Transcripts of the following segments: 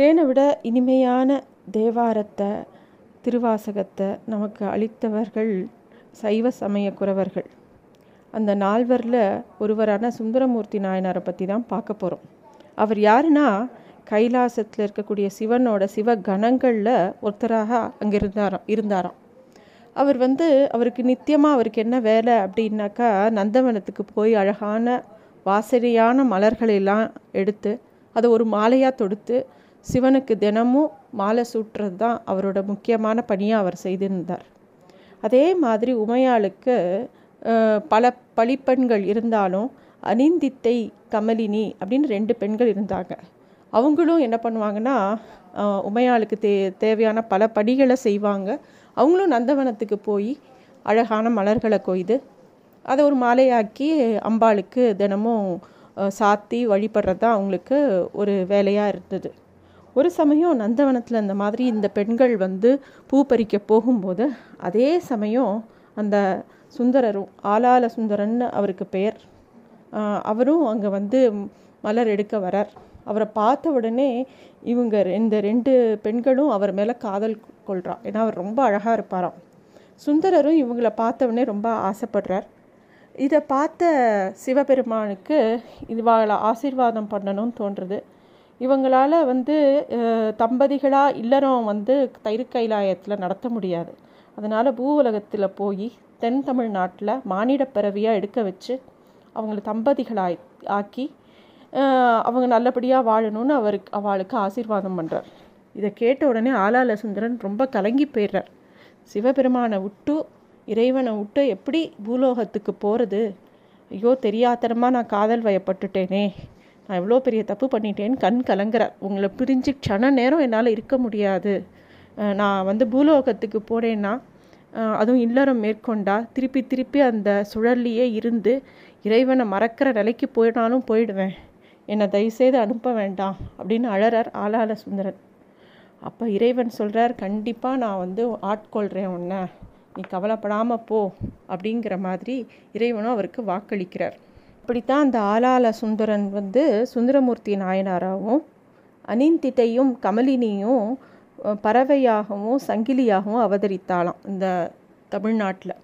தேனை விட இனிமையான தேவாரத்தை திருவாசகத்தை நமக்கு அளித்தவர்கள் சைவ சமய குறவர்கள். அந்த நால்வரில் ஒருவரான சுந்தரமூர்த்தி நாயனாரை பற்றி தான் பார்க்க போகிறோம் அவர் யாருன்னா கைலாசத்தில் இருக்கக்கூடிய சிவனோட சிவ கணங்களில் ஒருத்தராக அங்கே இருந்தாராம். இருந்தாராம் அவர் வந்து அவருக்கு நித்தியமாக அவருக்கு என்ன வேலை அப்படின்னாக்கா நந்தவனத்துக்கு போய் அழகான வாசனையான மலர்களெல்லாம் எடுத்து அதை ஒரு மாலையாக தொடுத்து சிவனுக்கு தினமும் மாலை சூட்டுறது தான் அவரோட முக்கியமான பணியாக அவர் செய்திருந்தார். அதே மாதிரி உமையாளுக்கு பல பழிப்பெண்கள் இருந்தாலும் அனிந்தித்தை கமலினி அப்படின்னு ரெண்டு பெண்கள் இருந்தாங்க. அவங்களும் என்ன பண்ணுவாங்கன்னா உமையாளுக்கு தே தேவையான பல படிகளை செய்வாங்க. அவங்களும் நந்தவனத்துக்கு போய் அழகான மலர்களை கொய்து அதை ஒரு மாலையாக்கி அம்பாளுக்கு தினமும் சாத்தி வழிபடுறது தான் அவங்களுக்கு ஒரு வேலையாக இருந்தது. ஒரு சமயம் நந்தவனத்தில் இந்த மாதிரி இந்த பெண்கள் வந்து பூ பறிக்க போகும்போது அதே சமயம் அந்த சுந்தரரும் ஆலால சுந்தரன்னு அவருக்கு பெயர். அவரும் அங்கே வந்து மலர் எடுக்க வரார். அவரை பார்த்த உடனே இவங்க இந்த ரெண்டு பெண்களும் அவர் மேலே காதல் கொள்கிறார் ஏன்னா அவர் ரொம்ப அழகாக இருப்பாராம். சுந்தரரும் இவங்களை பார்த்தவொடனே ரொம்ப ஆசைப்படுறார். இதை பார்த்த சிவபெருமானுக்கு இதுவாளை ஆசீர்வாதம் பண்ணணும்னு தோன்றுறது இவங்களால் வந்து தம்பதிகளாக இல்லறம் வந்து கைலாயத்தில் நடத்த முடியாது. அதனால் பூவுலகத்தில் போய் தென் தமிழ்நாட்டில் மானிட பிறவியாக எடுக்க வச்சு அவங்கள தம்பதிகளாய் ஆக்கி அவங்க நல்லபடியாக வாழணும்னு அவருக்கு அவளுக்கு ஆசீர்வாதம் பண்ணுறார் இதை கேட்ட உடனே ஆலால சுந்தரன் ரொம்ப கலங்கி போயிடுறார். சிவபெருமானை விட்டு இறைவனை விட்டு எப்படி பூலோகத்துக்கு போகிறது ஐயோ தெரியாதனமாக நான் காதல் வயப்பட்டுட்டேனே. நான் எவ்வளோ பெரிய தப்பு பண்ணிட்டேன்னு கண் கலங்குறார் உங்களை பிரிஞ்சு க்ஷண நேரம் என்னால் இருக்க முடியாது. நான் வந்து பூலோகத்துக்கு போனேன்னா அதுவும் இல்லறம் மேற்கொண்டா திருப்பி திருப்பி அந்த சுழல்லையே இருந்து இறைவனை மறக்கிற நிலைக்கு போயினாலும் போயிடுவேன். என்னை தயவுசெய்து அனுப்ப வேண்டாம் அப்படின்னு அழறார் ஆளாள சுந்தரன். அப்போ இறைவன் சொல்கிறார் கண்டிப்பாக நான் வந்து ஆட்கொள்கிறேன் உன்னை. நீ கவலைப்படாமல் போ. அப்படிங்கிற மாதிரி இறைவனும் அவருக்கு வாக்களிக்கிறார். இப்படித்தான் அந்த ஆலால சுந்தரன் வந்து சுந்தரமூர்த்தி நாயனாராகவும் அனிந்திட்டையும் கமலினியும் பறவையாகவும் சங்கிலியாகவும் அவதரித்தாலாம் இந்த தமிழ்நாட்டில்.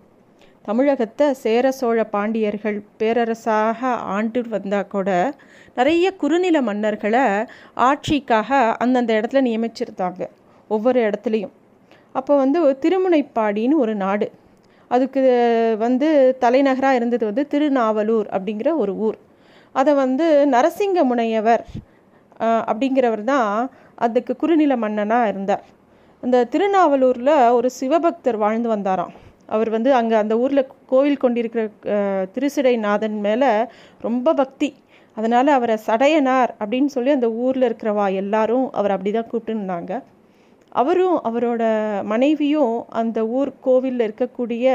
தமிழகத்தை சேர சோழ பாண்டியர்கள் பேரரசாக ஆண்டு வந்தால் கூட நிறைய குறுநில மன்னர்களை ஆட்சிக்காக அந்தந்த இடத்துல நியமிச்சிருந்தாங்க ஒவ்வொரு இடத்துலையும். அப்போ வந்து திருமுனைப்பாடின்னு ஒரு நாடு. அதுக்கு வந்து தலைநகராக இருந்தது வந்து திருநாவலூர் அப்படிங்கிற ஒரு ஊர். அதை வந்து நரசிங்க முனையவர் அப்படிங்கிறவர் தான் அதுக்கு குறுநில மன்னனாக இருந்தார். அந்த திருநாவலூரில் ஒரு சிவபக்தர் வாழ்ந்து வந்தாராம். அவர் வந்து அங்கே அந்த ஊரில் கோவில் கொண்டிருக்கிற திருசிடைநாதன் மேலே ரொம்ப பக்தி. அதனால் அவரை சடையனார் அப்படின்னு சொல்லி அந்த ஊரில் இருக்கிறவா எல்லாரும் அவர் அப்படி தான் கூப்பிட்டுருந்தாங்க. அவரும் அவரோட மனைவியும் அந்த ஊர் கோவிலில் இருக்கக்கூடிய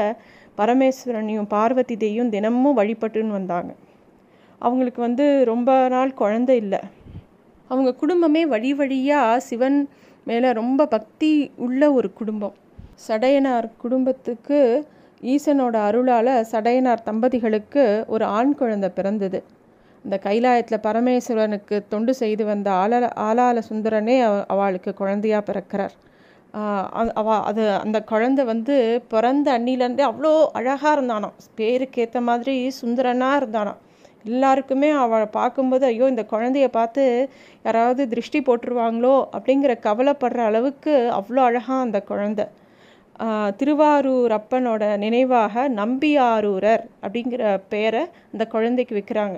பரமேஸ்வரனையும் பார்வதி தேயும் தினமும் வழிபட்டுன்னு வந்தாங்க. அவங்களுக்கு வந்து ரொம்ப நாள் குழந்தை இல்லை. அவங்க குடும்பமே வழி வழியாக சிவன் மேலே ரொம்ப பக்தி உள்ள ஒரு குடும்பம். சடையனார் குடும்பத்துக்கு ஈசனோட அருளால் சடையனார் தம்பதிகளுக்கு ஒரு ஆண் குழந்தை பிறந்தது. இந்த கைலாயத்தில் பரமேஸ்வரனுக்கு தொண்டு செய்து வந்த ஆலால ஆலால சுந்தரனே அவளுக்கு குழந்தையாக பிறக்கிறார். அவ அது அந்த குழந்தை வந்து பிறந்த அண்ணிலேருந்தே அவ்வளோ அழகாக இருந்தானாம். பேருக்கு ஏற்ற மாதிரி சுந்தரனாக இருந்தானாம். எல்லாருக்குமே அவளை பார்க்கும்போது ஐயோ இந்த குழந்தைய பார்த்து யாராவது திருஷ்டி போட்டுருவாங்களோ அப்படிங்கிற கவலைப்படுற அளவுக்கு அவ்வளோ அழகாக அந்த குழந்தை. திருவாரூர் அப்பனோட நினைவாக நம்பியாரூரர் அப்படிங்கிற பெயரை அந்த குழந்தைக்கு வைக்கிறாங்க.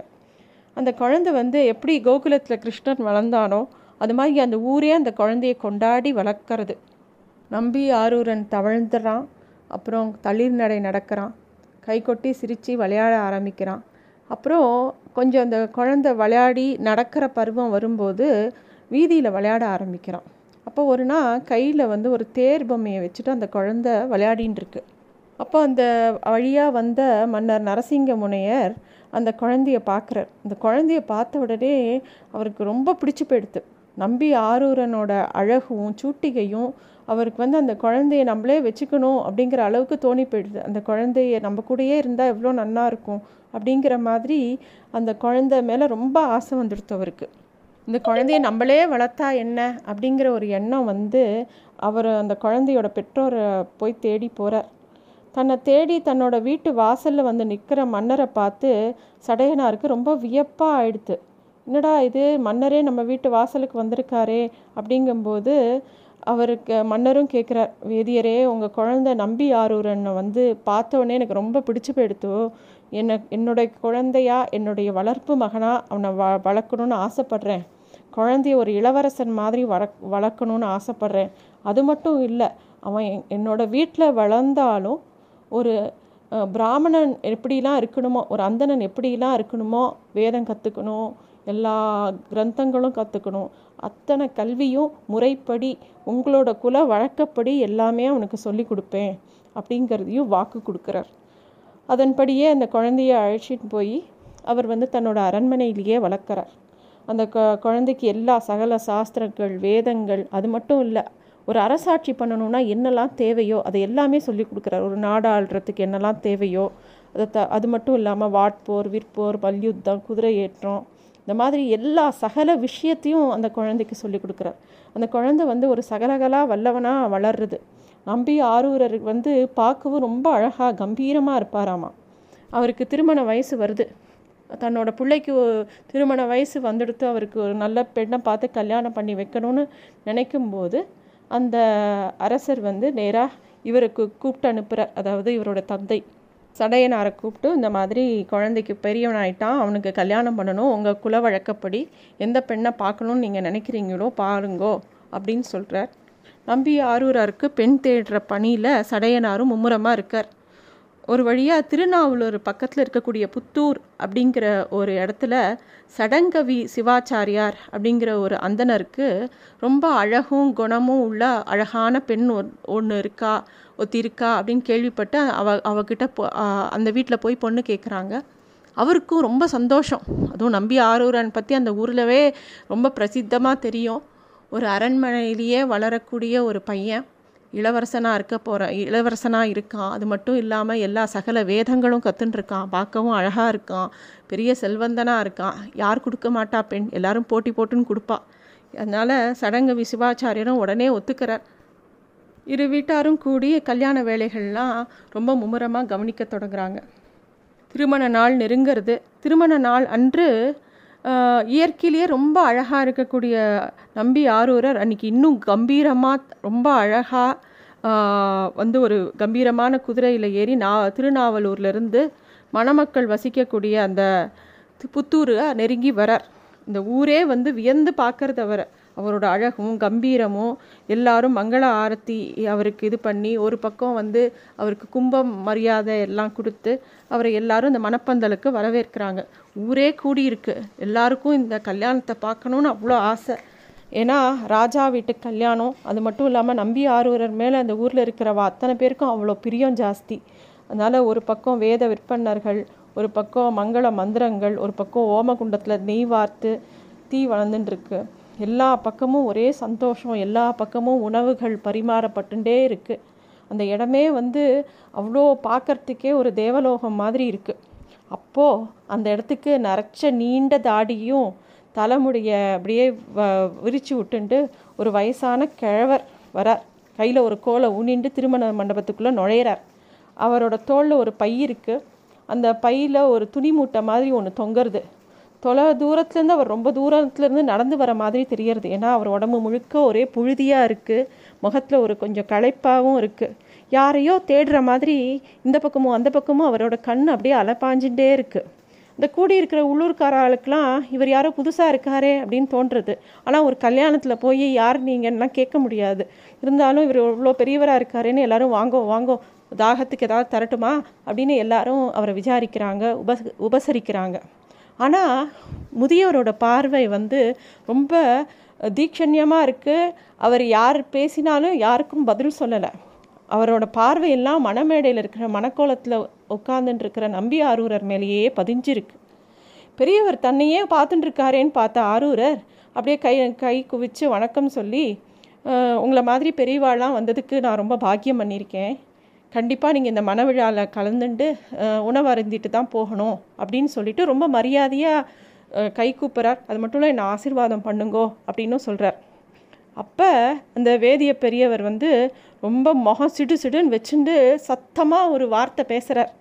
அந்த குழந்தை வந்து எப்படி கோகுலத்தில் கிருஷ்ணன் வளர்ந்தானோ அது மாதிரி அந்த ஊரே அந்த குழந்தைய கொண்டாடி வளர்க்குறது. நம்பி ஆரூரன் தவழ்ந்துறான் அப்புறம் தளிர் நடை நடக்கிறான் கை கொட்டி சிரித்து விளையாட ஆரம்பிக்கிறான். அப்புறம் கொஞ்சம் அந்த குழந்தை விளையாடி நடக்கிற பருவம் வரும்போது வீதியில் விளையாட ஆரம்பிக்கிறான். அப்போ ஒரு நாள் கையில் வந்து ஒரு தேர் பொம்மையை வச்சுட்டு அந்த குழந்த விளையாடின்னு இருக்கு. அப்போ அந்த வழியாக வந்த மன்னர் நரசிங்க முனையர் அந்த குழந்தைய பார்க்குறார். அந்த குழந்தைய பார்த்த உடனே அவருக்கு ரொம்ப பிடிச்சி போயிடுது. நம்பி ஆரூரனோட அழகும் சூட்டிகையும் அவருக்கு வந்து அந்த குழந்தைய நம்மளே வச்சுக்கணும் அப்படிங்கிற அளவுக்கு தோணி போயிடுது. அந்த குழந்தைய நம்ம கூடயே இருந்தால் எவ்வளோ நல்லா இருக்கும் அப்படிங்கிற மாதிரி அந்த குழந்தை மேலே ரொம்ப ஆசை வந்துடுத்து அவருக்கு. இந்த குழந்தைய நம்மளே வளர்த்தா என்ன அப்படிங்கிற ஒரு எண்ணம் வந்து அவர் அந்த குழந்தையோட பெற்றோரை போய் தேடி போகிறார் தன்னை தேடி தன்னோட வீட்டு வாசலில் வந்து நிற்கிற மன்னரை பார்த்து சடையனாருக்கு ரொம்ப வியப்பாக ஆயிடுத்து. என்னடா இது? மன்னரே நம்ம வீட்டு வாசலுக்கு வந்திருக்காரே அப்படிங்கும்போது அவருக்கு மன்னரும் கேட்குறார் வேதியரே உங்கள் குழந்த நம்பி ஆரூரனை வந்து பார்த்தோன்னே எனக்கு ரொம்ப பிடிச்சி போயிடுத்து. என்னை என்னுடைய குழந்தையா? என்னுடைய வளர்ப்பு மகனாக அவனை வ வளர்க்கணுன்னு ஆசைப்பட்றேன். குழந்தைய ஒரு இளவரசன் மாதிரி வள வளர்க்கணுன்னு ஆசைப்பட்றேன். அது மட்டும் இல்லை அவன் என்னோட வீட்டில் வளர்ந்தாலும் ஒரு பிராமணன் எப்படிலாம் இருக்கணுமோ ஒரு அந்தணன் எப்படிலாம் இருக்கணுமோ வேதம் கற்றுக்கணும் எல்லா கிரந்தங்களும் கற்றுக்கணும் அத்தனை கல்வியும் முறைப்படி உங்களோட குல வழக்கப்படி எல்லாமே அவனுக்கு சொல்லி கொடுப்பேன் அப்படிங்கிறதையும் வாக்கு கொடுக்குறார். அதன்படியே அந்த குழந்தைய அழைச்சிட்டு போய் அவர் வந்து தன்னோட அரண்மனையிலேயே வளர்க்குறார். அந்த குழந்தைக்கு எல்லா சகல சாஸ்திரங்கள் வேதங்கள் அது மட்டும் இல்லை ஒரு அரசாட்சி பண்ணணும்னா என்னெல்லாம் தேவையோ அதை எல்லாமே சொல்லி கொடுக்குறாரு. ஒரு நாடாளுறதுக்கு என்னெல்லாம் தேவையோ அதை த அது மட்டும் இல்லாமல் வாட்போர் விற்போர் மல்யுத்தம் குதிரை ஏற்றம் இந்த மாதிரி எல்லா சகல விஷயத்தையும் அந்த குழந்தைக்கு சொல்லி கொடுக்குறார். அந்த குழந்தை வந்து ஒரு சகலகலா வல்லவனாக வளர்றது. நம்பி ஆரூரர் வந்து பார்க்கவும் ரொம்ப அழகாக கம்பீரமாக இருப்பாராமா. அவருக்கு திருமண வயசு வருது. தன்னோட பிள்ளைக்கு திருமண வயசு வந்துடுத்து அவருக்கு ஒரு நல்ல பெண்ணை பார்த்து கல்யாணம் பண்ணி வைக்கணும்னு நினைக்கும்போது அந்த அரசர் வந்து நேராக இவருக்கு கூப்பிட்டு அனுப்புகிறார் அதாவது இவரோட தந்தை சடையனாரை கூப்பிட்டு இந்த மாதிரி குழந்தைக்கு பெரியவனாயிட்டான் அவனுக்கு கல்யாணம் பண்ணணும் உங்கள் குல வழக்கப்படி எந்த பெண்ணை பார்க்கணுன்னு நீங்கள் நினைக்கிறீங்களோ பாருங்கோ அப்படின்னு சொல்கிறார் நம்பி ஆரூராருக்கு பெண் தேடுற பணியில் சடையனாரும் மும்முரமாக இருக்கார். ஒரு வழியாக திருநாவலூர் பக்கத்தில் இருக்கக்கூடிய புத்தூர் அப்படிங்கிற ஒரு இடத்துல சடங்கவி சிவாச்சாரியார் அப்படிங்கிற ஒரு அந்தனருக்கு ரொம்ப அழகும் குணமும் உள்ள அழகான பெண் ஒன்று இருக்கா ஒத்தி இருக்கா அப்படின்னு கேள்விப்பட்டு அவ அவகிட்ட போ அந்த வீட்டில் போய் பொண்ணு கேட்குறாங்க அவருக்கும் ரொம்ப சந்தோஷம். அதுவும் நம்பி ஆரூரன் பற்றி அந்த ஊரில் ரொம்ப பிரசித்தமாக தெரியும். ஒரு அரண்மனையிலேயே வளரக்கூடிய ஒரு பையன். இளவரசனாக இருக்க போகிற இளவரசனாக இருக்கான். அது மட்டும் இல்லாமல் எல்லா சகல வேதங்களும் கற்றுன்ருக்கான் பார்க்கவும் அழகாக இருக்கான். பெரிய செல்வந்தனாக இருக்கான். யார் கொடுக்க மாட்டா பெண்? எல்லாரும் போட்டி போட்டுன்னு கொடுப்பா. அதனால் சடங்கு சிவாச்சாரியரும் உடனே ஒத்துக்கிறார். இரு வீட்டாரும் கூடி கல்யாண வேலைகள்லாம் ரொம்ப மும்முரமாக கவனிக்க தொடங்குறாங்க. திருமண நாள் நெருங்கிறது. திருமண நாள் அன்று இயற்கையிலேயே ரொம்ப அழகாக இருக்கக்கூடிய நம்பி ஆரூரர் அன்றைக்கி இன்னும் கம்பீரமாக ரொம்ப அழகாக வந்து ஒரு கம்பீரமான குதிரையில் ஏறி நா திருநாவலூர்லேருந்து மணமக்கள் வசிக்கக்கூடிய அந்த புத்தூரை நெருங்கி வரார். இந்த ஊரே வந்து வியந்து பார்க்கறத வர அவரோட அழகும் கம்பீரமும் எல்லாரும் மங்கள ஆரத்தி அவருக்கு இது பண்ணி ஒரு பக்கம் வந்து அவருக்கு கும்பம் மரியாதை எல்லாம் கொடுத்து அவரை எல்லாரும் இந்த மணப்பந்தலுக்கு வரவேற்கிறாங்க. ஊரே கூடியிருக்கு. எல்லாருக்கும் இந்த கல்யாணத்தை பார்க்கணுன்னு அவ்வளோ ஆசை. ஏன்னா ராஜா வீட்டு கல்யாணம் அது மட்டும் இல்லாமல் நம்பி ஆறுவரர் மேலே அந்த ஊரில் இருக்கிறவா அத்தனை பேருக்கும் அவ்வளோ பிரியம் ஜாஸ்தி. அதனால் ஒரு பக்கம் வேத விற்பனர்கள் ஒரு பக்கம் மங்கள மந்திரங்கள் ஒரு பக்கம் ஓமகுண்டத்தில் நெய் வார்த்து தீ வளர்ந்துட்டுருக்கு. எல்லா பக்கமும் ஒரே சந்தோஷம் எல்லா பக்கமும் உணவுகள் பரிமாறப்பட்டுட்டே இருக்குது அந்த இடமே வந்து அவ்வளோ பார்க்கறதுக்கே ஒரு தேவலோகம் மாதிரி இருக்குது அப்போது அந்த இடத்துக்கு நரைச்ச நீண்ட தாடியும் தலைமுடிய அப்படியே வ விரித்து விட்டுண்டு ஒரு வயசான கிழவர் வரார். கையில் ஒரு கோலை ஊனிண்டு திருமண மண்டபத்துக்குள்ளே நுழையிறார். அவரோட தோளில் ஒரு பை இருக்குது அந்த பையில் ஒரு துணி மூட்டை மாதிரி ஒன்று தொங்குறது தொலை தூரத்துலேருந்து அவர் ரொம்ப தூரத்துலேருந்து நடந்து வர மாதிரி தெரியறது ஏன்னா அவர் உடம்பு முழுக்க ஒரே புழுதியாக இருக்குது முகத்தில் ஒரு கொஞ்சம் களைப்பாகவும் இருக்குது யாரையோ தேடுற மாதிரி இந்த பக்கமும் அந்த பக்கமும் அவரோட கண் அப்படியே அலப்பாஞ்சுட்டே இருக்குது இந்த கூடி இருக்கிற உள்ளூர்கார ஆளுக்கெலாம் இவர் யாரோ புதுசாக இருக்காரே அப்படின்னு தோன்றுறது. ஆனால் ஒரு கல்யாணத்தில் போய் யார் நீங்கன்னா கேட்க முடியாது. இருந்தாலும் இவர் இவ்வளோ பெரியவராக இருக்காருன்னு எல்லாரும் வாங்கோ வாங்கோ தாகத்துக்கு ஏதாவது தரட்டுமா? அப்படின்னு எல்லாரும் அவரை விசாரிக்கிறாங்க உப உபசரிக்கிறாங்க. ஆனால் முதியவரோட பார்வை வந்து ரொம்ப தீட்சண்யமாக இருக்குது அவர் யார் பேசினாலும் யாருக்கும் பதில் சொல்லலை. அவரோட பார்வையெல்லாம் மணமேடையில் இருக்கிற மணக்கோலத்தில் உட்காந்துட்டு இருக்கிற நம்பி ஆரூரர் மேலேயே பதிஞ்சிருக்கு. பெரியவர் தன்னையே பார்த்துட்டு இருக்காரேன்னு பார்த்த ஆரூரர் அப்படியே கை கை குவிச்சு வணக்கம் சொல்லி உங்களை மாதிரி பெரியவாள்லாம் வந்ததுக்கு நான் ரொம்ப பாக்கியம் பண்ணியிருக்கேன். கண்டிப்பாக நீங்கள் இந்த மனவிழாவில் கலந்துட்டு உணவு அருந்திட்டு தான் போகணும் அப்படின்னு சொல்லிட்டு ரொம்ப மரியாதையாக கை கூப்புறார். அது மட்டும் இல்லை என்னை ஆசீர்வாதம் பண்ணுங்கோ அப்படின்னும் சொல்கிறார் அப்போ அந்த வேதிய பெரியவர் வந்து ரொம்ப முகம் சிடு சிடுன்னு வச்சுட்டு சத்தமாக ஒரு வார்த்தை பேசுகிறார்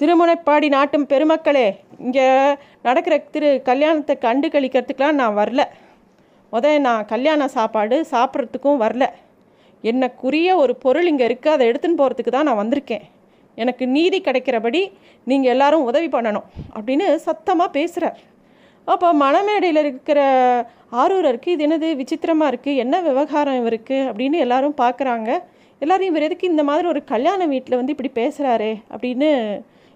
திருமுனைப்பாடி நாட்டும் பெருமக்களே இங்கே நடக்கிற திரு கல்யாணத்தை கண்டு கழிக்கிறதுக்கெலாம் நான் வரல. முத நான் கல்யாண சாப்பாடு சாப்பிட்றதுக்கும் வரல. என்னக்குரிய ஒரு பொருள் இங்கே இருக்குது அதை எடுத்துன்னு போகிறதுக்கு தான் நான் வந்திருக்கேன். எனக்கு நீதி கிடைக்கிறபடி நீங்கள் எல்லாரும் உதவி பண்ணணும் அப்படின்னு சத்தமாக பேசுகிறார் அப்போ மணமேடையில் இருக்கிற ஆரூரருக்கு இது என்னது விசித்திரமாக இருக்குது என்ன விவகாரம் இவருக்கு அப்படின்னு எல்லாரும் பார்க்குறாங்க எல்லாரும் இவர் எதுக்கு இந்த மாதிரி ஒரு கல்யாண வீட்டில் வந்து இப்படி பேசுகிறாரே அப்படின்னு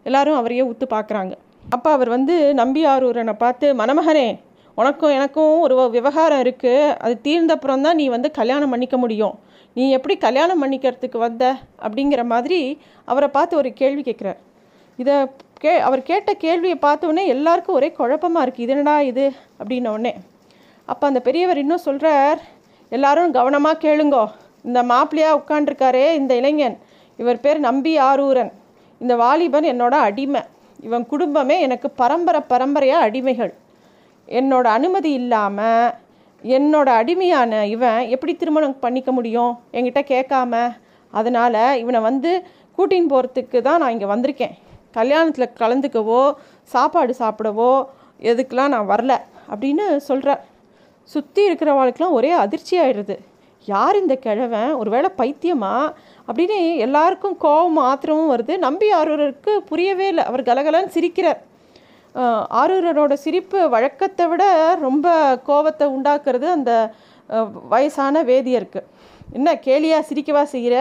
எல்லாரும் அவரையே உத்து பார்க்குறாங்க அப்போ அவர் வந்து நம்பி ஆரூரனை பார்த்து மணமகனே உனக்கும் எனக்கும் ஒரு விவகாரம் இருக்குது அது தீர்ந்தப்புறம் தான் நீ வந்து கல்யாணம் பண்ணிக்க முடியும். நீ எப்படி கல்யாணம் பண்ணிக்கிறதுக்கு வந்த? அப்படிங்கிற மாதிரி அவரை பார்த்து ஒரு கேள்வி கேட்குறார். இதை கே அவர் கேட்ட கேள்வியை பார்த்தோன்னே எல்லாருக்கும் ஒரே குழப்பமாக இருக்குது இது என்னடா இது? அப்படின்னோடனே அப்போ அந்த பெரியவர் இன்னும் சொல்கிறார் எல்லாரும் கவனமாக கேளுங்கோ. இந்த மாப்பிள்ளையாக உட்காண்டிருக்காரே இந்த இளைஞன். இவர் பேர் நம்பி ஆரூரன். இந்த வாலிபன் என்னோட அடிமை. இவன் குடும்பமே எனக்கு பரம்பரை பரம்பரையாக அடிமைகள். என்னோட அனுமதி இல்லாமல் என்னோட அடிமையான இவன் எப்படி திருமணம் பண்ணிக்க முடியும்? என்கிட்ட கேட்காம. அதனால் இவனை வந்து கூட்டின்னு போகிறதுக்கு தான் நான் இங்கே வந்திருக்கேன். கல்யாணத்தில் கலந்துக்கவோ சாப்பாடு சாப்பிடவோ எதுக்கெலாம் நான் வரல அப்படின்னு சொல்கிறார் சுற்றி இருக்கிறவாளுக்கெலாம் ஒரே அதிர்ச்சி ஆகிடுது யார் இந்த கிழவன்? ஒருவேளை பைத்தியமா? அப்படின்னு எல்லாருக்கும் கோபம் ஆத்திரமும் வருது. நம்பி ஆர்வருக்கு புரியவே இல்லை. அவர் கலகலன்னு சிரிக்கிறார். ஆரூரரோட சிரிப்பு வழக்கத்தை விட ரொம்ப கோபத்தை உண்டாக்குறது அந்த வயசான வேதியருக்கு. என்ன கேலியா சிரிக்கவா செய்கிற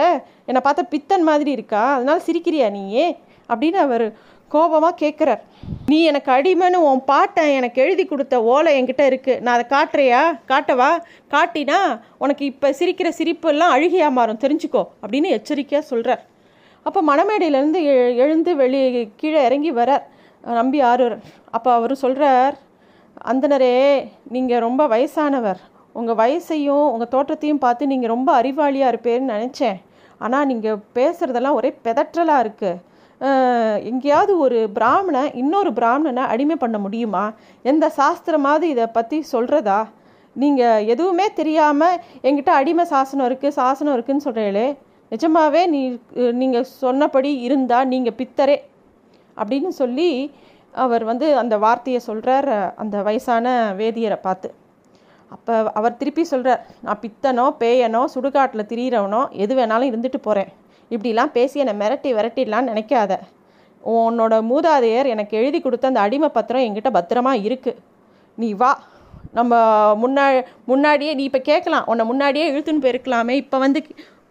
என்னை பார்த்தா பித்தன் மாதிரி இருக்கா? அதனால் சிரிக்கிறியா நீயே? அப்படின்னு அவர் கோபமாக கேட்குறார் நீ எனக்கு அடிமைன்னு உன் பாட்டை எனக்கு எழுதி கொடுத்த ஓலை என்கிட்ட இருக்குது நான் அதை காட்டுறியா? காட்டவா? காட்டினா உனக்கு இப்போ சிரிக்கிற சிரிப்பெல்லாம் அழுகியா மாறும். தெரிஞ்சுக்கோ அப்படின்னு எச்சரிக்கையாக சொல்கிறார் அப்போ மணமேடையிலேருந்து எழுந்து வெளியே கீழே இறங்கி வரார். நம்பி ஆறுவர் அப்போ அவர் சொல்கிறார் அந்தனரே நீங்கள் ரொம்ப வயசானவர். உங்கள் வயசையும் உங்கள் தோற்றத்தையும் பார்த்து நீங்கள் ரொம்ப அறிவாளியாக இருப்பேன்னு நினச்சேன். ஆனால் நீங்கள் பேசுகிறதெல்லாம் ஒரே பெதற்றலாக இருக்குது எங்கேயாவது ஒரு பிராமணன் இன்னொரு பிராமணனை அடிமை பண்ண முடியுமா? எந்த சாஸ்திரமாவது இதை பற்றி சொல்கிறதா நீங்கள் எதுவுமே தெரியாமல் எங்கிட்ட அடிமை சாசனம் இருக்குது சாசனம் இருக்குதுன்னு சொல்கிறீங்களே நிஜமாவே நீ நீங்கள் சொன்னபடி இருந்தால் நீங்கள் பித்தரே. அப்படின்னு சொல்லி அவர் வந்து அந்த வார்த்தையை சொல்கிறார் அந்த வயசான வேதியரை பார்த்து. அப்போ அவர் திருப்பி சொல்கிறார் நான் பித்தனோ பேயனோ சுடுகாட்டில் திரியிறவனோ எது வேணாலும் இருந்துட்டு போகிறேன் இப்படிலாம் பேசி என்னை மிரட்டி விரட்டிடலான்னு நினைக்காத. உன்னோட மூதாதையர் எனக்கு எழுதி கொடுத்த அந்த அடிமை பத்திரம் என்கிட்ட பத்திரமா இருக்குது நீ வா. நம்ம முன்னா முன்னாடியே நீ இப்போ கேட்கலாம். உன்னை முன்னாடியே இழுத்துன்னு போயிருக்கலாமே. இப்போ வந்து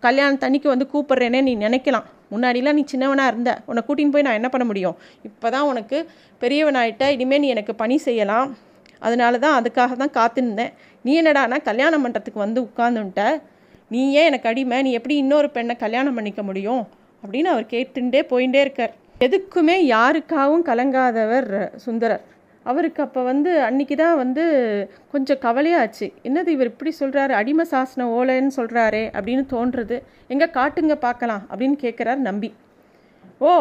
கல்யாணம் தண்ணிக்கு வந்து கூப்பிட்றேனே நீ நினைக்கலாம். முன்னாடிலாம் நீ சின்னவனாக இருந்த. உன்னை கூட்டின்னு போய் நான் என்ன பண்ண முடியும்? இப்போ தான் உனக்கு பெரியவனாயிட்ட இனிமேல் நீ எனக்கு பணி செய்யலாம். அதனால தான் அதுக்காக தான் காத்திருந்தேன். நீ என்னடானா கல்யாணம் பண்ணுறதுக்கு வந்து உட்காந்துன்ட்ட நீ ஏன் எனக்கு அடிமை? நீ எப்படி இன்னொரு பெண்ணை கல்யாணம் பண்ணிக்க முடியும்? அப்படின்னு அவர் கேட்டுட்டே போயிட்டே இருக்கார். எதுக்குமே யாருக்காகவும் கலங்காதவர் சுந்தரர். அவருக்கு அப்போ வந்து அன்னைக்கு தான் வந்து கொஞ்சம் கவலையாச்சு. என்னது இவர் இப்படி சொல்கிறாரு அடிமை சாசன ஓலைன்னு சொல்கிறாரே அப்படின்னு தோன்றுறது. எங்கே காட்டுங்க பார்க்கலாம் அப்படின்னு கேட்குறாரு நம்பி. ஓ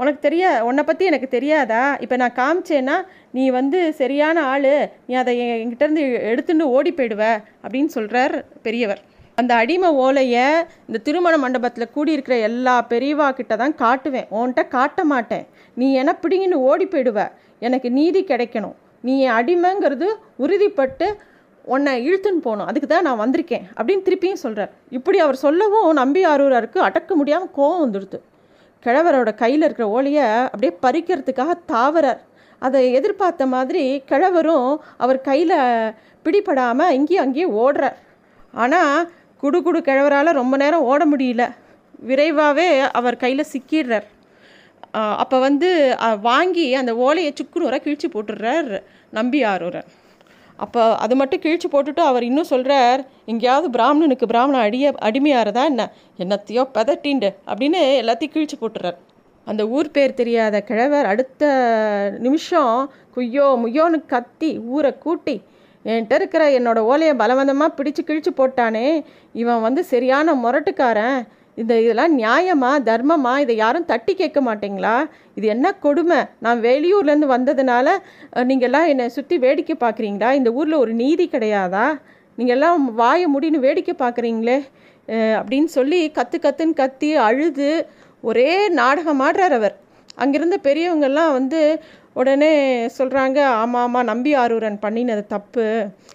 உனக்கு தெரியா உன்னை பற்றி எனக்கு தெரியாதா? இப்போ நான் காமிச்சேன்னா நீ வந்து சரியான ஆள். நீ அதை என்கிட்டேருந்து எடுத்துட்டு ஓடி போயிடுவ அப்படின்னு சொல்கிறார் பெரியவர். அந்த அடிமை ஓலையை இந்த திருமண மண்டபத்தில் கூடியிருக்கிற எல்லா பெரியவா கிட்ட தான் காட்டுவேன். உன்கிட்ட காட்ட மாட்டேன். நீ என பிடிங்கின்னு ஓடி போயிடுவ. எனக்கு நீதி கிடைக்கணும். நீ என் அடிமைங்கிறது உறுதிப்பட்டு உன்னை இழுத்துன்னு போகணும். அதுக்கு தான் நான் வந்திருக்கேன் அப்படின்னு திருப்பியும் சொல்கிறார் இப்படி அவர் சொல்லவும் நம்பி ஆரூராருக்கு அடக்க முடியாமல் கோவம் வந்துடுது. கிழவரோட கையில் இருக்கிற ஓலையை அப்படியே பறிக்கிறதுக்காக தாவரார் அதை எதிர்பார்த்த மாதிரி கிழவரும் அவர் கையில் பிடிபடாமல் இங்கேயும் அங்கேயும் ஓடுறார். ஆனால் குடு குடு கிழவரால் ரொம்ப நேரம் ஓட முடியல. விரைவாகவே அவர் கையில் சிக்கிடுறார். அப்போ வந்து வாங்கி அந்த ஓலையை சுக்குனூரை கிழிச்சு போட்டுடுறார் நம்பியார் அப்போ அது மட்டும் கிழிச்சு போட்டுட்டு அவர் இன்னும் சொல்கிறார் எங்கேயாவது பிராமணனுக்கு பிராமணன் அடிய அடிமையாகிறதா என்ன? என்னத்தையோ பதட்டிண்டு அப்படின்னு எல்லாத்தையும் கிழிச்சு போட்டுறார் அந்த ஊர் பேர் தெரியாத கிழவர் அடுத்த நிமிஷம் குய்யோ முய்யோன்னு கத்தி ஊரை கூட்டி என்கிட்ட இருக்கிற என்னோடய ஓலையை பலவந்தமாக பிடிச்சு கிழிச்சு போட்டானே இவன் வந்து சரியான முரட்டுக்காரன் இந்த இதெல்லாம் நியாயமா தர்மமா? இதை யாரும் தட்டி கேட்க மாட்டீங்களா? இது என்ன கொடுமை? நான் வெளியூர்லேருந்து வந்ததுனால நீங்கள்லாம் என்னை சுற்றி வேடிக்கை பார்க்குறீங்களா? இந்த ஊரில் ஒரு நீதி கிடையாதா? நீங்கள் எல்லாம் வாயை முடின்னு வேடிக்கை பார்க்குறீங்களே அப்படின்னு சொல்லி கற்று கத்துன்னு கத்தி அழுது ஒரே நாடகம் ஆடுறார் அவர். அங்கிருந்த பெரியவங்கள்லாம் வந்து உடனே சொல்கிறாங்க ஆமாம் ஆமாம் நம்பி ஆரூரன் பண்ணினது தப்பு.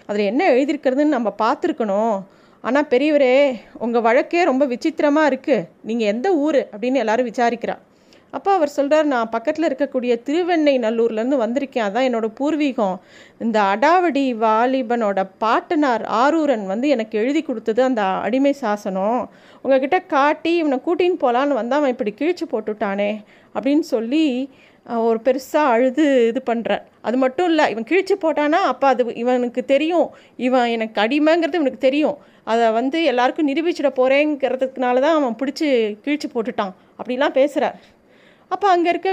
அதில் என்ன எழுதியிருக்கிறதுன்னு நம்ம பார்த்துருக்கணும். ஆனால் பெரியவரே உங்கள் வழக்கே ரொம்ப விசித்திரமாக இருக்குது நீங்கள் எந்த ஊர்? அப்படின்னு எல்லாரும் விசாரிக்கிறா. அப்போ அவர் சொல்கிறார் நான் பக்கத்தில் இருக்கக்கூடிய திருவெண்ணை நல்லூர்லேருந்து வந்திருக்கேன். அதான் என்னோடய பூர்வீகம். இந்த அடாவடி வாலிபனோட பாட்டனார் ஆரூரன் வந்து எனக்கு எழுதி கொடுத்தது அந்த அடிமை சாசனம். உங்ககிட்ட காட்டி இவனை கூட்டின்னு போகலான்னு வந்தால் அவன் இப்படி கிழிச்சு போட்டுட்டானே அப்படின்னு சொல்லி ஒரு பெருசாக அழுது இது பண்ணுறேன் அது மட்டும் இல்லை இவன் கிழிச்சு போட்டானா அப்போ அது இவனுக்கு தெரியும். இவன் எனக்கு அடிமைங்கிறது இவனுக்கு தெரியும். அதை வந்து எல்லாருக்கும் நிரூபிச்சிட போகிறேங்கிறதுக்குனால தான் அவன் பிடிச்சி கிழிச்சு போட்டுட்டான். அப்படிலாம் பேசுகிறார் அப்போ அங்கே இருக்க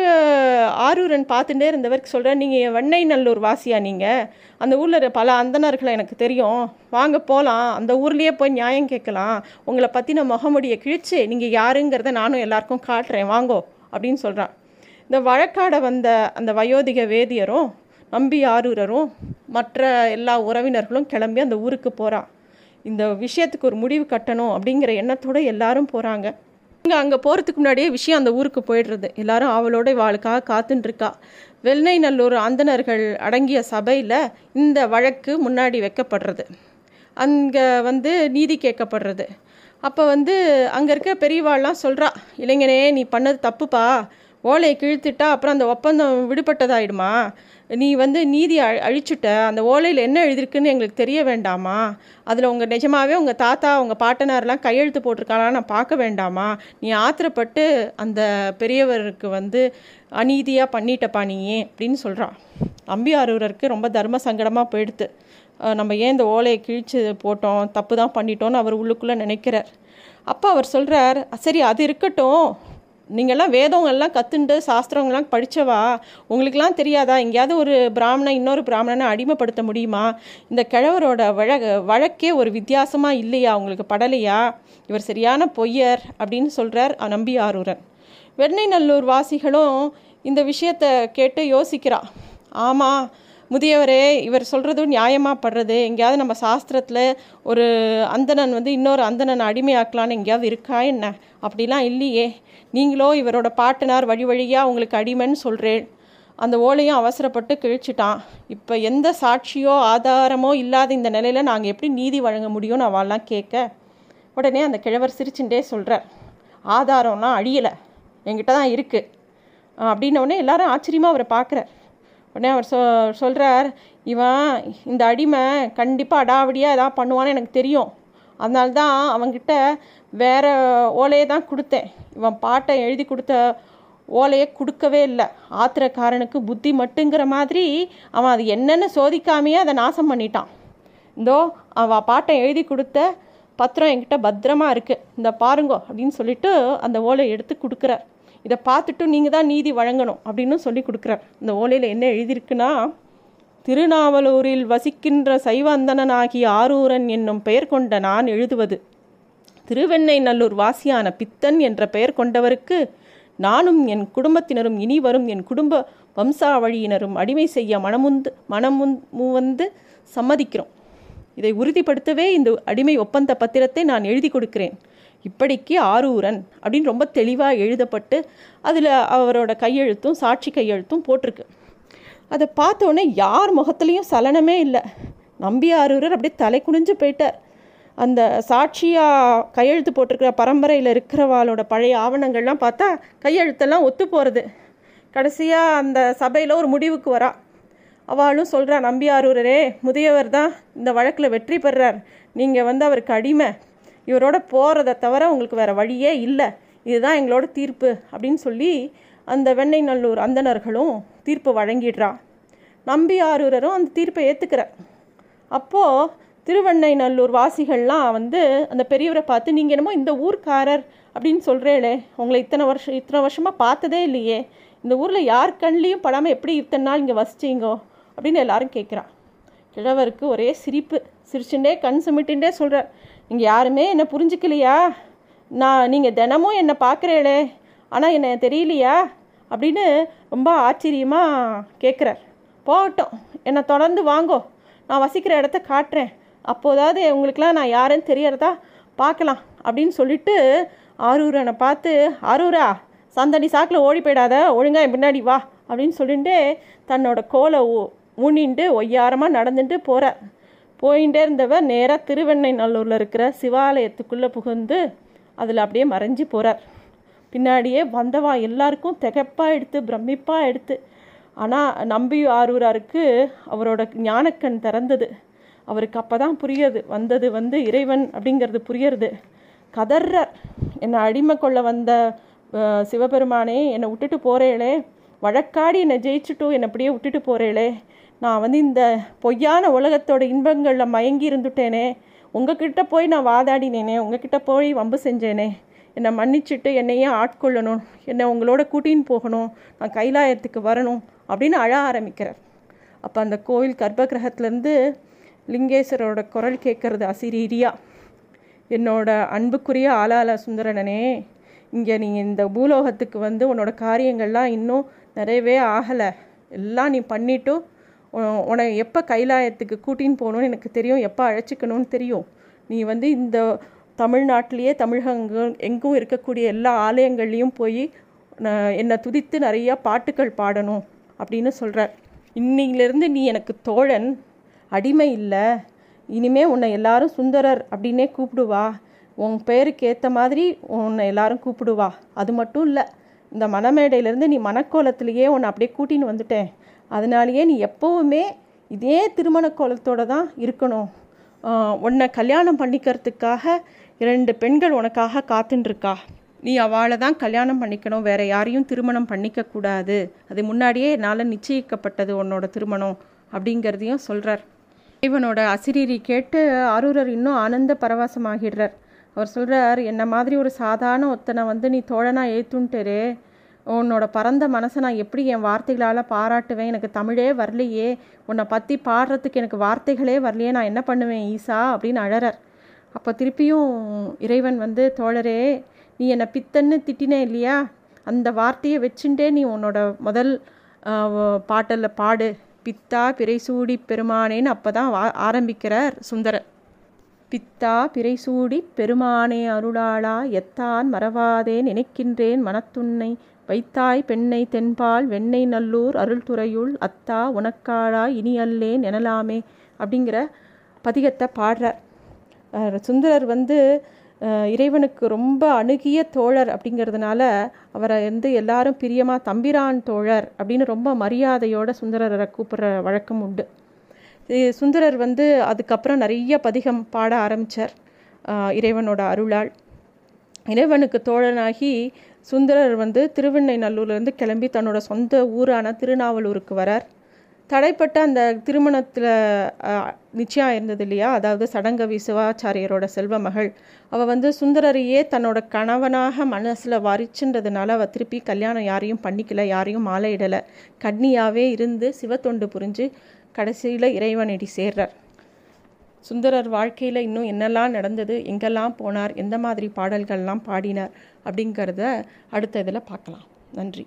ஆரூரன் பார்த்துட்டே இருந்தவருக்கு சொல்கிறேன் நீங்கள் வெண்ணை நல்லூர் வாசியா நீங்கள் அந்த ஊரில் பல அந்தனர்களை எனக்கு தெரியும். வாங்க போகலாம் அந்த ஊர்லேயே போய் நியாயம் கேட்கலாம். உங்களை பற்றின முகமுடியை கிழிச்சு நீங்கள் யாருங்கிறத நானும் எல்லாருக்கும் காட்டுறேன். வாங்கோ. அப்படின்னு சொல்கிறான் இந்த வழக்காட வந்த அந்த வயோதிக வேதியரும் நம்பி ஆரூரரும் மற்ற எல்லா உறவினர்களும் கிளம்பி அந்த ஊருக்கு போகிறா இந்த விஷயத்துக்கு ஒரு முடிவு கட்டணும் அப்படிங்கிற எண்ணத்தோடு எல்லாரும் போகிறாங்க இங்கே அங்கே போகிறதுக்கு முன்னாடியே விஷயம் அந்த ஊருக்கு போயிடுறது. எல்லாரும் அவளோட வாளுக்காக காத்துட்டுருக்கா வெள்ளை நல்லூர் அந்தணர்கள் அடங்கிய சபையில் இந்த வழக்கு முன்னாடி வைக்கப்படுறது. அங்கே வந்து நீதி கேட்கப்படுறது. அப்போ வந்து அங்கே இருக்க பெரியவாள்லாம் சொல்கிறா இளைஞனே நீ பண்ணது தப்புப்பா. ஓலையை கிழித்துட்டா அப்புறம் அந்த ஒப்பந்தம் விடுபட்டதாயிடுமா? நீ வந்து நீதி அழி அழிச்சுட்ட. அந்த ஓலையில் என்ன எழுதிருக்குன்னு எங்களுக்கு தெரிய வேண்டாமா? அதில் உங்கள் நிஜமாகவே உங்கள் தாத்தா உங்கள் பாட்டனார்லாம் கையெழுத்து போட்டிருக்காளான்னு நான் பார்க்க வேண்டாமா? நீ ஆத்திரப்பட்டு அந்த பெரியவருக்கு வந்து அநீதியாக பண்ணிட்டப்பா நீ அப்படின்னு சொல்கிறான் அம்பியாரூரருக்கு ரொம்ப தர்ம சங்கடமாக போயிடுத்து. நம்ம ஏன் இந்த ஓலையை கிழிச்சு போட்டோம்? தப்பு தான் பண்ணிட்டோன்னு அவர் உள்ளுக்குள்ளே நினைக்கிறார். அப்போ அவர் சொல்கிறார் சரி அது இருக்கட்டும். நீங்கள்லாம் வேதங்கள்லாம் கற்றுண்டு சாஸ்திரங்கள்லாம் படித்தவா உங்களுக்கெல்லாம் தெரியாதா? எங்கேயாவது ஒரு பிராமணன் இன்னொரு பிராமணனை அடிமைப்படுத்த முடியுமா? இந்த கிழவரோட வழ வழக்கே ஒரு வித்தியாசமாக இல்லையா? உங்களுக்கு படலையா? இவர் சரியான பொய்யர் அப்படின்னு சொல்கிறார் நம்பி ஆரூரன். வெண்ணை நல்லூர் வாசிகளும் இந்த விஷயத்தை கேட்டு யோசிக்கிறா. ஆமாம் முதியவரே இவர் சொல்கிறதும் நியாயமாக படுறது? எங்கேயாவது நம்ம சாஸ்திரத்தில் ஒரு அந்தணன் வந்து இன்னொரு அந்தணன் அடிமையாக்கலான்னு எங்கேயாவது இருக்கா என்ன? அப்படிலாம் இல்லையே. நீங்களோ இவரோட பாட்டனார் வழி வழியாக உங்களுக்கு அடிமைன்னு சொல்கிறேன் அந்த ஓலையும் அவசரப்பட்டு கிழிச்சிட்டான். இப்போ எந்த சாட்சியோ ஆதாரமோ இல்லாத இந்த நிலையில் நாங்கள் எப்படி நீதி வழங்க முடியும்னு அவெல்லாம் கேட்க உடனே அந்த கிழவர் சிரிச்சுட்டே சொல்கிறார் ஆதாரம்லாம் அழியலை. என்கிட்ட தான் இருக்குது அப்படின்னோடனே எல்லாரும் ஆச்சரியமாக அவரை பார்க்குறார். உடனே அவர் சொ சொல்கிறார் இவன் இந்த அடிமை கண்டிப்பாக அடாவடியாக எதாவது பண்ணுவான்னு எனக்கு தெரியும். அதனால தான் அவன்கிட்ட வேறு ஓலையை தான் கொடுத்தேன். இவன் பாட்டை எழுதி கொடுத்த ஓலையை கொடுக்கவே இல்லை. ஆத்திரக்காரனுக்கு புத்தி மட்டுங்கிற மாதிரி அவன் அது என்னென்னு சோதிக்காமையே அதை நாசம் பண்ணிட்டான். இந்தோ அவன் பாட்டை எழுதி கொடுத்த பத்திரம் என்கிட்ட பத்திரமா இருக்குது இந்த பாருங்கோ அப்படின்னு சொல்லிட்டு அந்த ஓலையை எடுத்து கொடுக்குறார். இதை பார்த்துட்டு நீங்கள் தான் நீதி வழங்கணும் அப்படின்னு சொல்லி கொடுக்குறார். இந்த ஓலையில் என்ன எழுதியிருக்குன்னா திருநாவலூரில் வசிக்கின்ற சைவந்தனனாகிய ஆரூரன் என்னும் பெயர் கொண்ட நான் எழுதுவது. திருவெண்ணை நல்லூர் வாசியான பித்தன் என்ற பெயர் கொண்டவருக்கு நானும் என் குடும்பத்தினரும் இனி வரும் என் குடும்ப வம்சாவழியினரும் அடிமை செய்ய மனமுந்து மனமுந்து வந்து சம்மதிக்கிறோம். இதை உறுதிப்படுத்தவே இந்த அடிமை ஒப்பந்த பத்திரத்தை நான் எழுதி கொடுக்கிறேன். இப்படிக்கு ஆரூரன் அப்படின்னு ரொம்ப தெளிவாக எழுதப்பட்டு அதில் அவரோட கையெழுத்தும் சாட்சி கையெழுத்தும் போட்டிருக்கு. அதை பார்த்தோன்னே யார் முகத்துலேயும் சலனமே இல்லை. நம்பியாரூரர் அப்படியே தலை குனிஞ்சு போயிட்டார். அந்த சாட்சியாக கையெழுத்து போட்டிருக்கிற பரம்பரையில் இருக்கிறவாளோட பழைய ஆவணங்கள்லாம் பார்த்தா கையெழுத்தெல்லாம் ஒத்து போகிறது கடைசியாக அந்த சபையில் ஒரு முடிவுக்கு வரா. அவளும் சொல்கிறா நம்பியாரூரரே முதியவர் தான் இந்த வழக்கில் வெற்றி பெறார். நீங்கள் வந்து அவருக்கு அடிமை. இவரோட போகிறத தவிர உங்களுக்கு வேறு வழியே இல்லை. இதுதான் எங்களோட தீர்ப்பு. அப்படின்னு சொல்லி அந்த வெண்ணை நல்லூர் அந்தணர்களும் தீர்ப்பு வழங்கிடுறா. நம்பி ஆரூரரும் அந்த தீர்ப்பை ஏற்றுக்கிறார் அப்போது திருவெண்ணை நல்லூர் வாசிகள்லாம் வந்து அந்த பெரியவரை பார்த்து நீங்கள் என்னமோ இந்த ஊர்க்காரர் அப்படின்னு சொல்கிறேளே உங்களை இத்தனை வருஷம் இத்தனை வருஷமாக பார்த்ததே இல்லையே. இந்த ஊரில் யார் கண்லேயும் படாமல் எப்படி இத்தனை நாள் இங்கே வசிச்சிங்கோ? அப்படின்னு எல்லாரும் கேட்குறான் கிழவருக்கு ஒரே சிரிப்பு. சிரிச்சுட்டே கண் சுமிட்டுண்டே சொல்கிறார் நீங்கள் யாருமே என்னை புரிஞ்சுக்கலையா? நான் நீங்கள் தினமும் என்னை பார்க்குறேளே ஆனால் என்னை தெரியலையா? அப்படின்னு ரொம்ப ஆச்சரியமாக கேட்குறார் போகட்டும் என்னை தொடர்ந்து வாங்கோ. நான் வசிக்கிற இடத்த காட்டுறேன். அப்போதாவது உங்களுக்கெலாம் நான் யாருன்னு தெரியறதா பார்க்கலாம் அப்படின்னு சொல்லிட்டு ஆரூரனை பார்த்து ஆரூரா சந்தடி சாக்கில் ஓடி போயிடாத. ஒழுங்காக என் பின்னாடி வா. அப்படின்னு சொல்லிட்டு தன்னோட கோலை ஊனிண்டு ஒய்யாரமாக நடந்துட்டு போகிறார் போயிட்டே இருந்தவர் நேராக திருவெண்ணை நல்லூரில் இருக்கிற சிவாலயத்துக்குள்ளே புகுந்து அதில் அப்படியே மறைஞ்சு போகிறார் பின்னாடியே வந்தவா எல்லாருக்கும் திகப்பாக எடுத்து பிரமிப்பாக எடுத்து. ஆனால் நம்பி ஆரூராருக்கு அவரோட ஞானக்கண் திறந்தது. அவருக்கு அப்போ தான் புரியுது வந்தது வந்து இறைவன் அப்படிங்கிறது புரியறது. கதர்றார் என்னை அடிமை கொள்ள வந்த சிவபெருமானே என்னை விட்டுட்டு போகிறேளே வழக்காடி என்னை ஜெயிச்சுட்டும் என்னை அப்படியே விட்டுட்டு போகிறேளே நான் வந்து இந்த பொய்யான உலகத்தோட இன்பங்களில் மயங்கி இருந்துட்டேனே. உங்ககிட்ட போய் நான் வாதாடினேனே. உங்ககிட்ட போய் வம்பு செஞ்சேனே. என்னை மன்னிச்சுட்டு என்னையே ஆட்கொள்ளணும். என்னை உங்களோட கூட்டின்னு போகணும். நான் கைலாயத்துக்கு வரணும் அப்படின்னு அழ ஆரம்பிக்கிறார். அப்போ அந்த கோவில் கர்ப்பகிரகத்துலேருந்து லிங்கேஸ்வரோட குரல் கேட்குறது அசிரீரியா. என்னோட அன்புக்குரிய ஆளால சுந்தரனனே இங்கே நீ இந்த பூலோகத்துக்கு வந்து உன்னோட காரியங்கள்லாம் இன்னும் நிறையவே ஆகலை. எல்லாம் நீ பண்ணிட்டும் உன்னை எப்போ கைலாயத்துக்கு கூட்டின்னு போகணும்னு எனக்கு தெரியும் எப்போ அழைச்சிக்கணும்னு தெரியும். நீ வந்து இந்த தமிழ்நாட்டிலேயே தமிழகங்கள் எங்கும் இருக்கக்கூடிய எல்லா ஆலயங்கள்லேயும் போய் என்னை துதித்து நிறையா பாட்டுகள் பாடணும் அப்படின்னு சொல்கிறார் இன்னிலிருந்து நீ எனக்கு தோழன் அடிமை இல்லை இனிமே உன்னை எல்லாரும் சுந்தரர் அப்படின்னே கூப்பிடுவா. உன் பேருக்கு ஏற்ற மாதிரி உன்னை எல்லாரும் கூப்பிடுவா. அது மட்டும் இல்லை இந்த மணமேடையிலேருந்து நீ மணக்கோலத்திலேயே உன்னை அப்படியே கூட்டின்னு வந்துட்டேன். அதனாலேயே நீ எப்போவுமே இதே திருமண கோலத்தோடு தான் இருக்கணும். உன்னை கல்யாணம் பண்ணிக்கிறதுக்காக இரண்டு பெண்கள் உனக்காக காத்துன்ருக்கா நீ அவளை தான் கல்யாணம் பண்ணிக்கணும் வேற யாரையும் திருமணம் பண்ணிக்க கூடாது. அது முன்னாடியே என்னால் நிச்சயிக்கப்பட்டது உன்னோட திருமணம் அப்படிங்கிறதையும் சொல்கிறார் இவனோட அசிரீரி கேட்டு அரூரர் இன்னும் ஆனந்த பரவாசமாகிடுறார். அவர் சொல்கிறார் என்ன மாதிரி ஒரு சாதாரண ஒத்தனை வந்து நீ தோழனாக ஏற்றுன்ட்டுரு உன்னோட பரந்த மனசை நான் எப்படி என் வார்த்தைகளால் பாராட்டுவேன்? எனக்கு தமிழே வரலையே. உன்னை பற்றி பாடுறதுக்கு எனக்கு வார்த்தைகளே வரலையே. நான் என்ன பண்ணுவேன் ஈசா? அப்படின்னு அழறார். அப்போ திருப்பியும் இறைவன் வந்து தோழரே நீ என்னை பித்தன்னு திட்டினே இல்லையா? அந்த வார்த்தையை வச்சுட்டே நீ உன்னோட முதல் பாட்டலில் பாடு. பித்தா பிறைசூடி பெருமானேன்னு அப்போ தான் வா ஆரம்பிக்கிறார் சுந்தரர். பித்தா பிறைசூடி பெருமானே அருளாளா எத்தான் மறவாதே நினைக்கின்றேன் மனத்துன்னை. வைத்தாய் பெண்ணை தென்பால் வெண்ணெய் நல்லூர் அருள்துறையுள் அத்தா உனக்காளா இனி அல்லேன் எனலாமே அப்படிங்கிற பதிகத்தை பாடுறார். சுந்தரர் வந்து இறைவனுக்கு ரொம்ப அணுகிய தோழர் அப்படிங்கிறதுனால அவரை வந்து எல்லாரும் பிரியமாக தம்பிரான் தோழர் அப்படின்னு ரொம்ப மரியாதையோட சுந்தரரை கூப்பிட்ற வழக்கம் உண்டு. சுந்தரர் வந்து அதுக்கப்புறம் நிறைய பதிகம் பாட ஆரம்பித்தார் இறைவனோட அருளால். இறைவனுக்கு தோழனாகி சுந்தரர் வந்து திருவெண்ணை நல்லூர்லேருந்து கிளம்பி தன்னோட சொந்த ஊரான திருநாவலூருக்கு வரார். தடைப்பட்ட அந்த திருமணத்தில் நிச்சயம் இருந்தது இல்லையா? அதாவது சடங்கவி சிவாச்சாரியரோட செல்வ மகள். அவள் வந்து சுந்தரரையே தன்னோட கணவனாக மனசில் வரிச்சுன்றதுனால அவள் திருப்பி கல்யாணம் யாரையும் பண்ணிக்கல யாரையும் மாலையிடலை. கண்ணியாகவே இருந்து சிவத்தொண்டு புரிஞ்சு கடைசியில் இறைவனடி சேர்றார். சுந்தரர் வாழ்க்கையில் இன்னும் என்னெல்லாம் நடந்தது எங்கெல்லாம் போனார் எந்த மாதிரி பாடல்கள்லாம் பாடினார் அப்படிங்கிறத அடுத்த இதில் பார்க்கலாம். நன்றி.